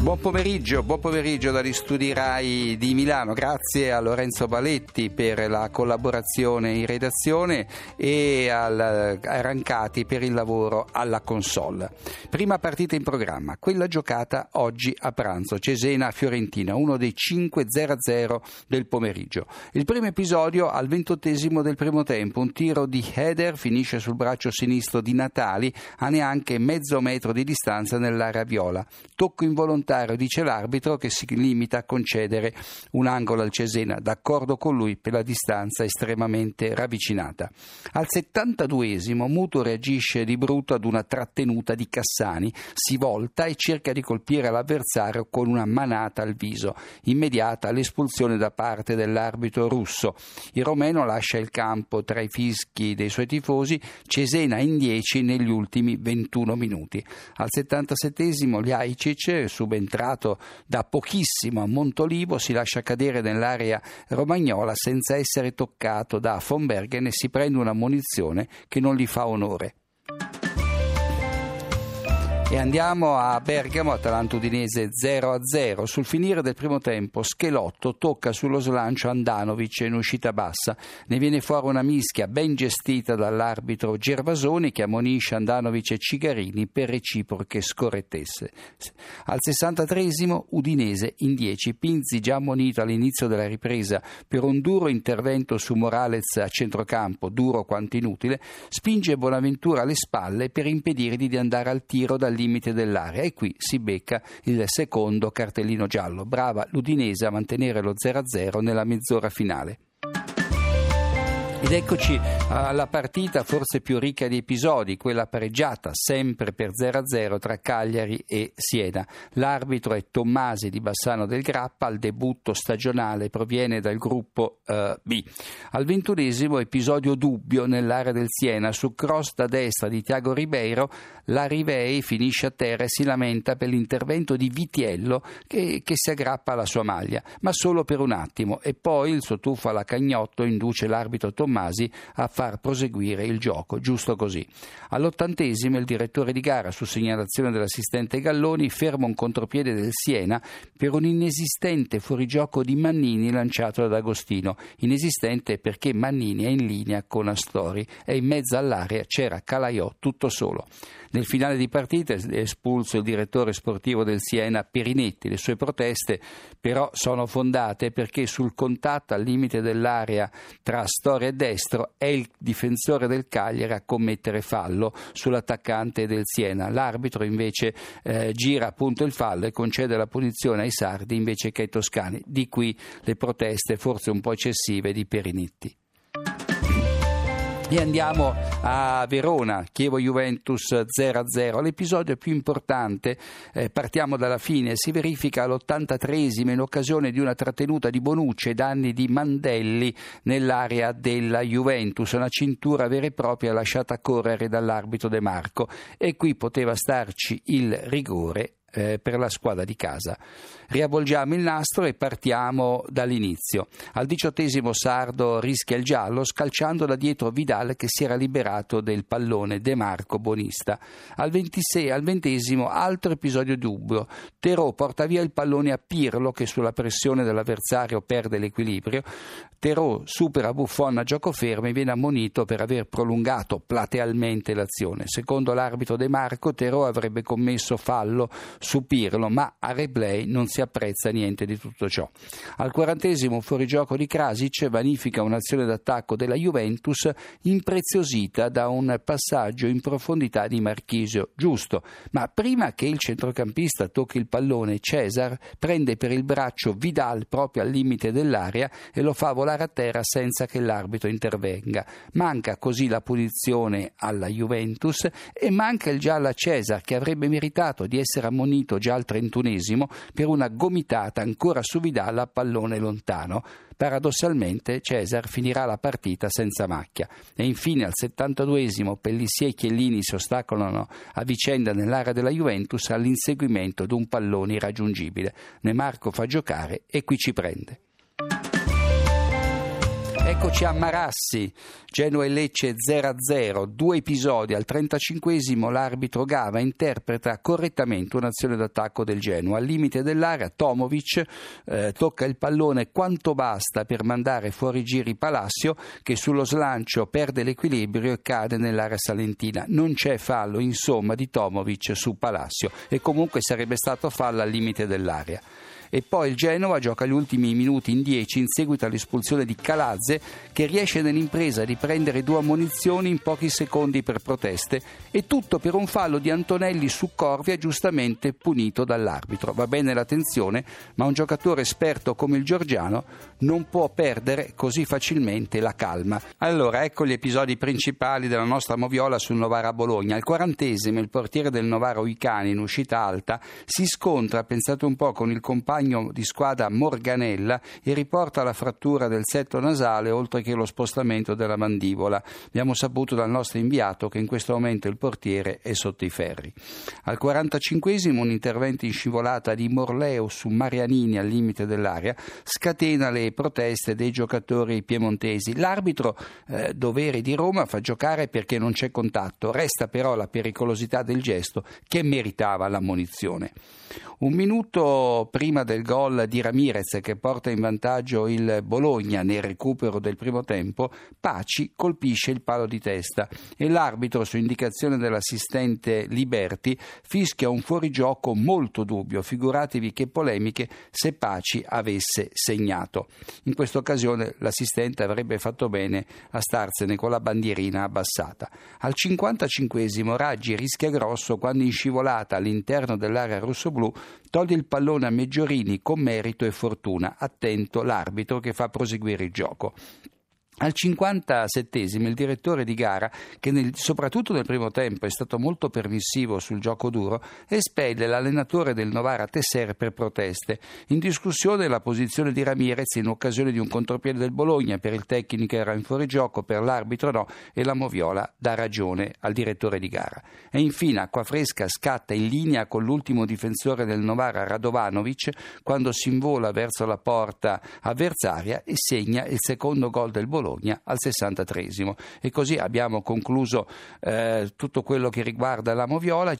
Buon pomeriggio, buon pomeriggio dagli studi RAI di Milano. Grazie a Lorenzo Baletti per la collaborazione in redazione e al, a Rancati per il lavoro alla console. Prima partita in programma, quella giocata oggi a pranzo, Cesena-Fiorentina, uno dei 5-0-0 del pomeriggio. Il primo episodio al ventottesimo del primo tempo, un tiro di header finisce sul braccio sinistro di Natali a neanche mezzo metro di distanza nell'area viola. Tocco involontario volontario, dice l'arbitro, che si limita a concedere un angolo al Cesena, d'accordo con lui per la distanza estremamente ravvicinata. Al 72esimo Muto reagisce di brutto ad una trattenuta di Cassani, si volta e cerca di colpire l'avversario con una manata al viso, immediata l'espulsione da parte dell'arbitro russo. Il romeno lascia il campo tra i fischi dei suoi tifosi, Cesena in 10 negli ultimi 21 minuti. Al 77esimo Ljaicic, subentrato entrato da pochissimo a Montolivo, si lascia cadere nell'area romagnola senza essere toccato da von Bergen e si prende una munizione che non gli fa onore. E andiamo a Bergamo, Atalanta Udinese 0-0. Sul finire del primo tempo, Schelotto tocca sullo slancio Andanovic in uscita bassa. Ne viene fuori una mischia ben gestita dall'arbitro Gervasoni che ammonisce Andanovic e Cigarini per reciproche scorrettezze. Al 63esimo Udinese in 10. Pinzi già ammonito all'inizio della ripresa per un duro intervento su Morales a centrocampo, duro quanto inutile, spinge Bonaventura alle spalle per impedirgli di andare al tiro dal limite dell'area e qui si becca il secondo cartellino giallo. Brava l'Udinese a mantenere lo 0-0 nella mezz'ora finale. Ed eccoci alla partita forse più ricca di episodi, quella pareggiata sempre per 0-0 tra Cagliari e Siena. L'arbitro è Tommasi di Bassano del Grappa, al debutto stagionale proviene dal gruppo uh, B. Al ventunesimo episodio dubbio nell'area del Siena, su cross da destra di Tiago Ribeiro, la Rivei finisce a terra e si lamenta per l'intervento di Vitiello che, che si aggrappa alla sua maglia, ma solo per un attimo e poi il suo tuffo alla Cagnotto induce l'arbitro Tommasi Tommasi a far proseguire il gioco, giusto così. All'ottantesimo il direttore di gara, su segnalazione dell'assistente Galloni, ferma un contropiede del Siena per un inesistente fuorigioco di Mannini lanciato ad Agostino. Inesistente perché Mannini è in linea con Astori e in mezzo all'area c'era Calaiò tutto solo. Nel finale di partita è espulso il direttore sportivo del Siena Perinetti. Le sue proteste però sono fondate perché sul contatto al limite dell'area tra Storia e destro è il difensore del Cagliari a commettere fallo sull'attaccante del Siena. L'arbitro invece eh, gira appunto il fallo e concede la punizione ai sardi invece che ai toscani. Di qui le proteste forse un po' eccessive di Perinetti. E andiamo a Verona, Chievo-Juventus 0-0. L'episodio più importante, eh, partiamo dalla fine, si verifica all'83esimo in occasione di una trattenuta di Bonucci e danni di Mandelli nell'area della Juventus, una cintura vera e propria lasciata correre dall'arbitro De Marco. E qui poteva starci il rigore eh, per la squadra di casa. Riavvolgiamo il nastro e partiamo dall'inizio. Al diciottesimo Sardo rischia il giallo scalciando da dietro Vidal che si era liberato del pallone De Marco Bonista. Al, 26, al ventesimo altro episodio dubbio. Terò porta via il pallone a Pirlo che sulla pressione dell'avversario perde l'equilibrio. Terò supera Buffon a gioco fermo e viene ammonito per aver prolungato platealmente l'azione. Secondo l'arbitro De Marco, Terò avrebbe commesso fallo su Pirlo, ma a replay non si apprezza niente di tutto ciò. Al quarantesimo fuorigioco di Krasic vanifica un'azione d'attacco della Juventus impreziosita da un passaggio in profondità di Marchisio, giusto, ma prima che il centrocampista tocchi il pallone Cesar prende per il braccio Vidal proprio al limite dell'area e lo fa volare a terra senza che l'arbitro intervenga. Manca così la punizione alla Juventus e manca il giallo a Cesar che avrebbe meritato di essere ammonito ammonito già al trentunesimo per una gomitata ancora su Vidal a pallone lontano. Paradossalmente Cesar finirà la partita senza macchia. E infine al 72esimo Pellissier e Chiellini si ostacolano a vicenda nell'area della Juventus all'inseguimento di un pallone irraggiungibile. Ne Marco fa giocare e qui ci prende. Eccoci a Marassi, Genoa e Lecce 0-0, due episodi. Al 35esimo l'arbitro Gava interpreta correttamente un'azione d'attacco del Genoa. Al limite dell'area Tomovic eh, tocca il pallone quanto basta per mandare fuori giri Palacio che sullo slancio perde l'equilibrio e cade nell'area salentina. Non c'è fallo insomma di Tomovic su Palacio e comunque sarebbe stato fallo al limite dell'area e poi il Genova gioca gli ultimi minuti in 10 in seguito all'espulsione di Calazze che riesce nell'impresa di prendere due ammonizioni in pochi secondi per proteste e tutto per un fallo di Antonelli su Corvia giustamente punito dall'arbitro. Va bene l'attenzione, ma un giocatore esperto come il Giorgiano non può perdere così facilmente la calma. Allora ecco gli episodi principali della nostra moviola sul Novara Bologna. Al quarantesimo il portiere del Novara Uicani in uscita alta si scontra, pensate un po', con il compagno compagno di squadra Morganella e riporta la frattura del setto nasale oltre che lo spostamento della mandibola. Abbiamo saputo dal nostro inviato che in questo momento il portiere è sotto i ferri. Al 45 un intervento in scivolata di Morleo su Marianini al limite dell'area scatena le proteste dei giocatori piemontesi. L'arbitro, eh, dovere di Roma, fa giocare perché non c'è contatto, resta però la pericolosità del gesto che meritava l'ammonizione. Un minuto prima del gol di Ramirez che porta in vantaggio il Bologna nel recupero del primo tempo, Paci colpisce il palo di testa e l'arbitro, su indicazione dell'assistente Liberti, fischia un fuorigioco molto dubbio. Figuratevi che polemiche se Paci avesse segnato. In questa occasione l'assistente avrebbe fatto bene a starsene con la bandierina abbassata. Al 55 Raggi rischia grosso quando in scivolata all'interno dell'area rossoblù toglie il pallone a Meggiorini con merito e fortuna. Attento l'arbitro che fa proseguire il gioco. Al 57 il direttore di gara, che nel, soprattutto nel primo tempo è stato molto permissivo sul gioco duro, espelle l'allenatore del Novara Tesser per proteste. In discussione la posizione di Ramirez in occasione di un contropiede del Bologna, per il tecnico era in fuorigioco, per l'arbitro no, e la Moviola dà ragione al direttore di gara. E infine Acqua Fresca scatta in linea con l'ultimo difensore del Novara Radovanovic quando si invola verso la porta avversaria e segna il secondo gol del Bologna Bologna al 63 E così abbiamo concluso eh, tutto quello che riguarda la Moviola.